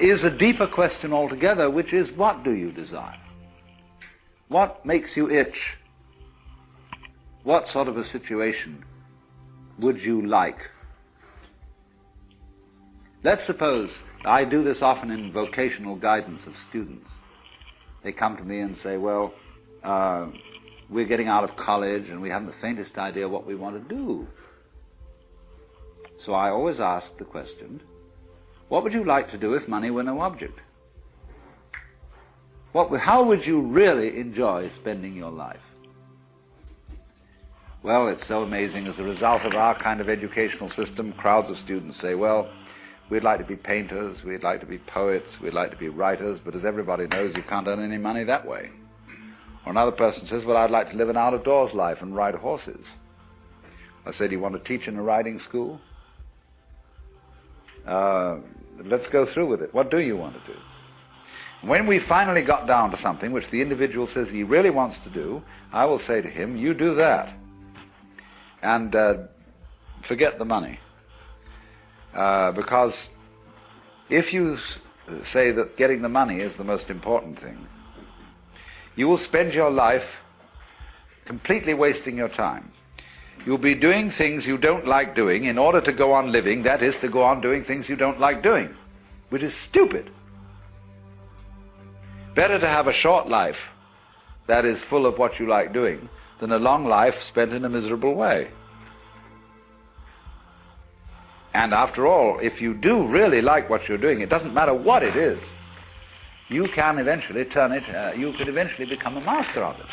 is a deeper question altogether, which is what do you desire? What makes you itch? What sort of a situation would you like? Let's suppose, I do this often in vocational guidance of students. They come to me and say, well, uh, we're getting out of college and we haven't the faintest idea what we want to do. So I always ask the question, what would you like to do if money were no object? What, how would you really enjoy spending your life? Well, it's so amazing. As a result of our kind of educational system, crowds of students say, well, we'd like to be painters, we'd like to be poets, we'd like to be writers, but as everybody knows, you can't earn any money that way. Or another person says, well, I'd like to live an out-of-doors life and ride horses. I say, do you want to teach in a riding school? Uh, let's go through with it. What do you want to do? When we finally got down to something which the individual says he really wants to do, I will say to him, you do that. And uh, forget the money. Uh, because if you say that getting the money is the most important thing, you will spend your life completely wasting your time. You'll be doing things you don't like doing in order to go on living, that is, to go on doing things you don't like doing, which is stupid. Better to have a short life that is full of what you like doing than a long life spent in a miserable way. And after all, if you do really like what you're doing, it doesn't matter what it is, you can eventually turn it, uh, you could eventually become a master of it.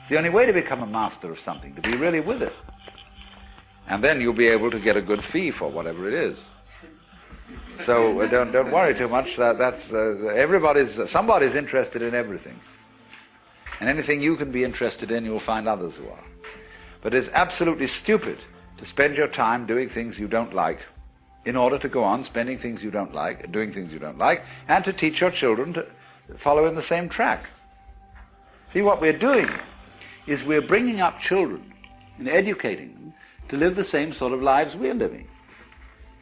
It's the only way to become a master of something, to be really with it. And then you'll be able to get a good fee for whatever it is. So uh, don't, don't worry too much. That, that's, uh, everybody's, somebody's interested in everything. And anything you can be interested in, you'll find others who are. But it's absolutely stupid to spend your time doing things you don't like in order to go on spending things you don't like, doing things you don't like, and to teach your children to follow in the same track. See, what we're doing is we're bringing up children and educating them to live the same sort of lives we're living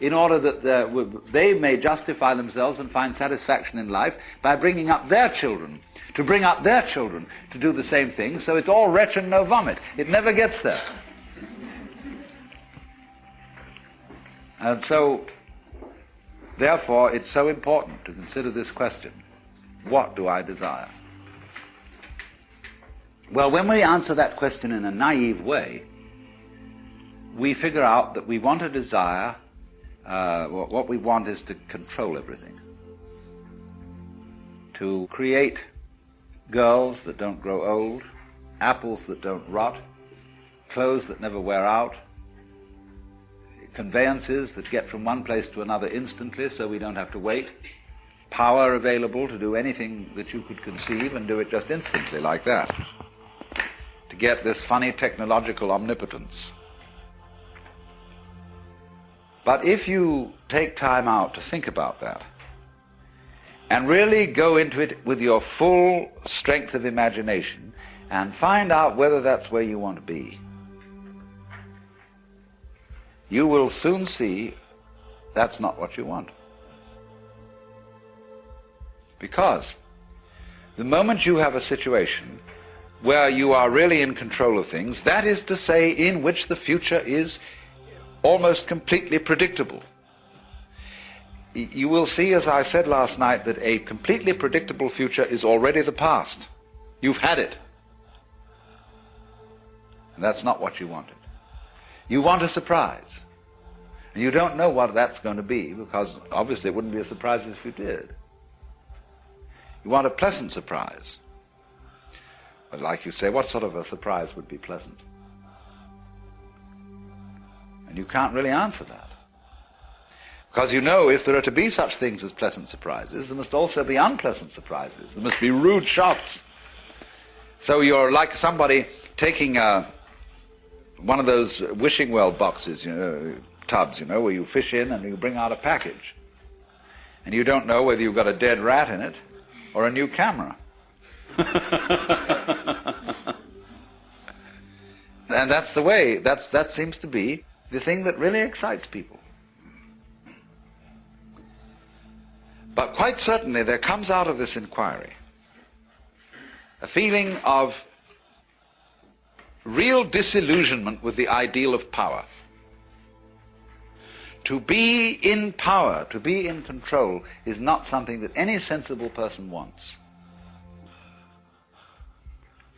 in order that they may justify themselves and find satisfaction in life by bringing up their children, to bring up their children to do the same thing, so it's all retch and no vomit. It never gets there. And so, therefore, it's so important to consider this question what do I desire? Well, when we answer that question in a naive way, we figure out that we want a desire, uh, what we want is to control everything, to create girls that don't grow old, apples that don't rot, clothes that never wear out, conveyances that get from one place to another instantly so we don't have to wait, power available to do anything that you could conceive and do it just instantly like that, to get this funny technological omnipotence. But if you take time out to think about that, and really go into it with your full strength of imagination, and find out whether that's where you want to be, you will soon see that's not what you want. Because the moment you have a situation where you are really in control of things, that is to say, in which the future is almost completely predictable. You will see, as I said last night, that a completely predictable future is already the past. You've had it. And that's not what you wanted. You want a surprise. And you don't know what that's going to be because obviously it wouldn't be a surprise if you did. You want a pleasant surprise. But like you say, what sort of a surprise would be pleasant? And you can't really answer that. Because you know if there are to be such things as pleasant surprises, there must also be unpleasant surprises. There must be rude shocks. So you're like somebody taking a, one of those wishing well boxes, you know, tubs, you know, where you fish in and you bring out a package. And you don't know whether you've got a dead rat in it or a new camera. and that's the way, that's, that seems to be the thing that really excites people. But quite certainly there comes out of this inquiry a feeling of real disillusionment with the ideal of power. To be in power, to be in control, is not something that any sensible person wants.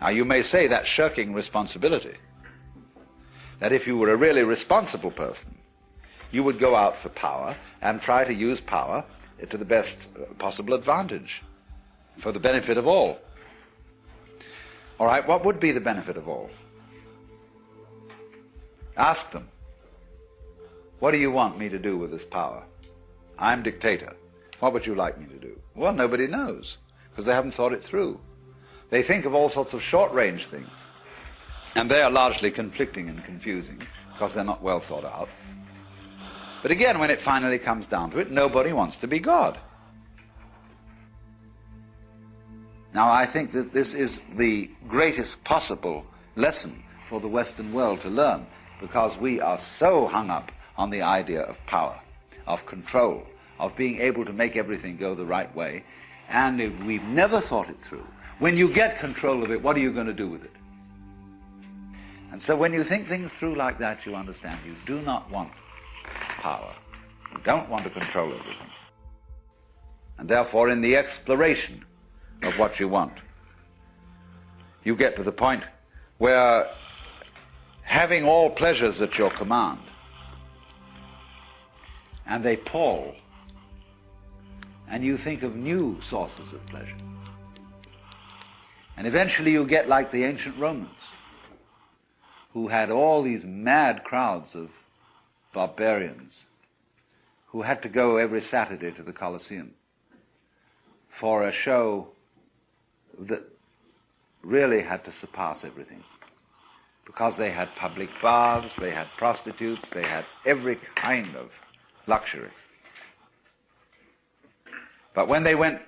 Now, you may say that's shirking responsibility. That if you were a really responsible person, you would go out for power and try to use power to the best uh, possible advantage for the benefit of all. All right, what would be the benefit of all? Ask them. What do you want me to do with this power? I'm dictator. What would you like me to do? Well, nobody knows because they haven't thought it through. They think of all sorts of short range things. And they are largely conflicting and confusing because they're not well thought out. But again, when it finally comes down to it, nobody wants to be God. Now, I think that this is the greatest possible lesson for the Western world to learn because we are so hung up on the idea of power, of control, of being able to make everything go the right way, and we've never thought it through. When you get control of it, what are you going to do with it? And so when you think things through like that, you understand you do not want power. You don't want to control everything. And therefore, in the exploration of what you want, you get to the point where having all pleasures at your command, and they pall, and you think of new sources of pleasure. And eventually you get like the ancient Romans, who had all these mad crowds of barbarians who had to go every Saturday to the Colosseum for a show that really had to surpass everything. Because they had public baths, they had prostitutes, they had every kind of luxury. But when they went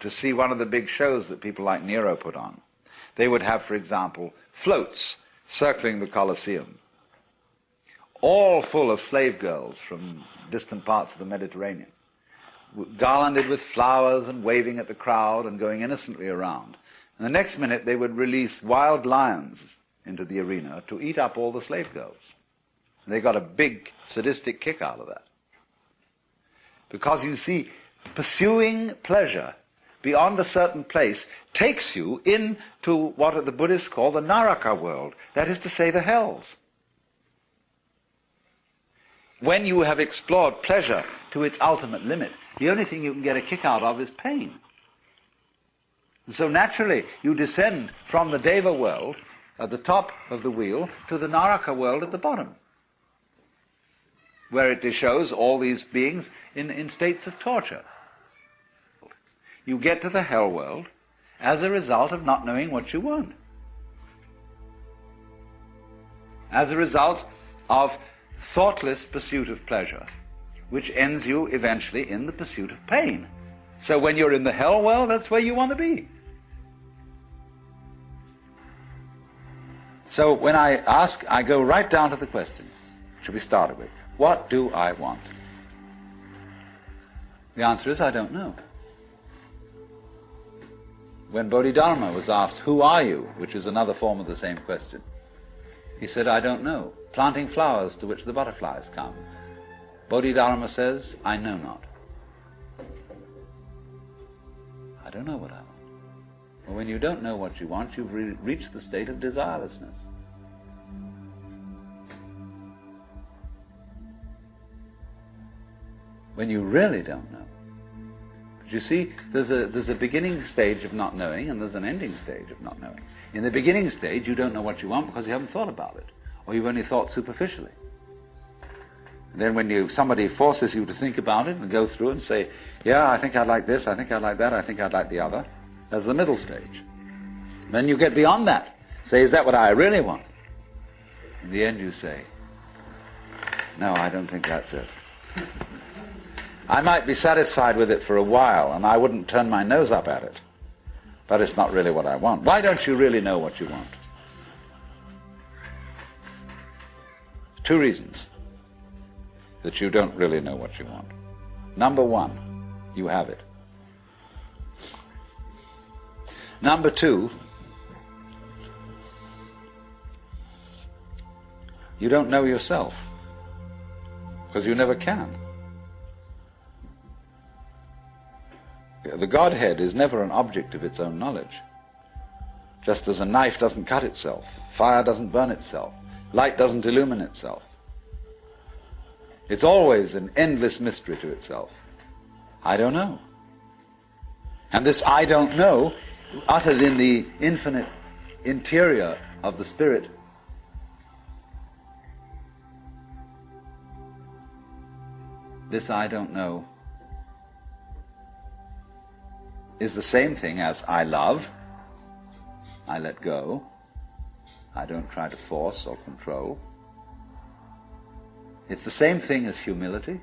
to see one of the big shows that people like Nero put on, they would have, for example, floats circling the Colosseum, all full of slave girls from distant parts of the Mediterranean, garlanded with flowers and waving at the crowd and going innocently around. And the next minute they would release wild lions into the arena to eat up all the slave girls. And they got a big sadistic kick out of that. Because you see, pursuing pleasure beyond a certain place takes you into what the Buddhists call the Naraka world, that is to say, the hells. When you have explored pleasure to its ultimate limit, the only thing you can get a kick out of is pain. And so naturally, you descend from the Deva world at the top of the wheel to the Naraka world at the bottom, where it shows all these beings in, in states of torture you get to the hell world as a result of not knowing what you want. As a result of thoughtless pursuit of pleasure, which ends you eventually in the pursuit of pain. So when you're in the hell world, that's where you want to be. So when I ask, I go right down to the question, should we start with, what do I want? The answer is, I don't know. When Bodhidharma was asked, Who are you? which is another form of the same question, he said, I don't know. Planting flowers to which the butterflies come. Bodhidharma says, I know not. I don't know what I want. Well, when you don't know what you want, you've re- reached the state of desirelessness. When you really don't know, you see, there's a, there's a beginning stage of not knowing and there's an ending stage of not knowing. In the beginning stage, you don't know what you want because you haven't thought about it, or you've only thought superficially. And then when you, somebody forces you to think about it and go through and say, yeah, I think I'd like this, I think I'd like that, I think I'd like the other, that's the middle stage. Then you get beyond that. Say, is that what I really want? In the end you say, no, I don't think that's it. I might be satisfied with it for a while and I wouldn't turn my nose up at it. But it's not really what I want. Why don't you really know what you want? Two reasons that you don't really know what you want. Number one, you have it. Number two, you don't know yourself because you never can. The Godhead is never an object of its own knowledge. Just as a knife doesn't cut itself, fire doesn't burn itself, light doesn't illumine itself. It's always an endless mystery to itself. I don't know. And this I don't know, uttered in the infinite interior of the Spirit, this I don't know is the same thing as I love, I let go, I don't try to force or control. It's the same thing as humility.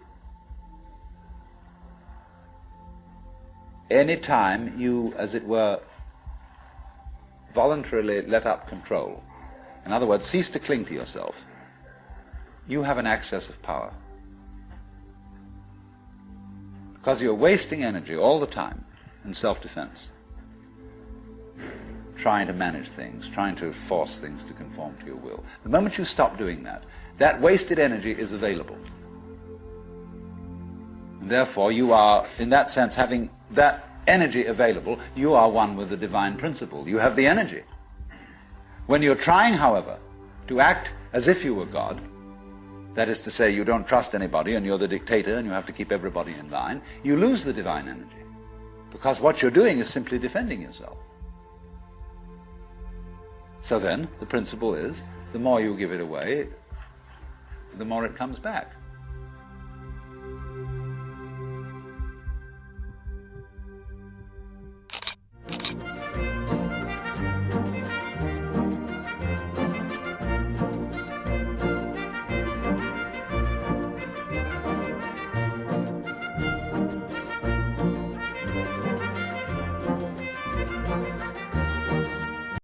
Any time you, as it were, voluntarily let up control, in other words, cease to cling to yourself, you have an access of power. Because you're wasting energy all the time in self-defense. Trying to manage things, trying to force things to conform to your will. The moment you stop doing that, that wasted energy is available. And therefore, you are, in that sense, having that energy available, you are one with the divine principle. You have the energy. When you're trying, however, to act as if you were God, that is to say, you don't trust anybody and you're the dictator and you have to keep everybody in line, you lose the divine energy. Because what you're doing is simply defending yourself. So then, the principle is, the more you give it away, the more it comes back.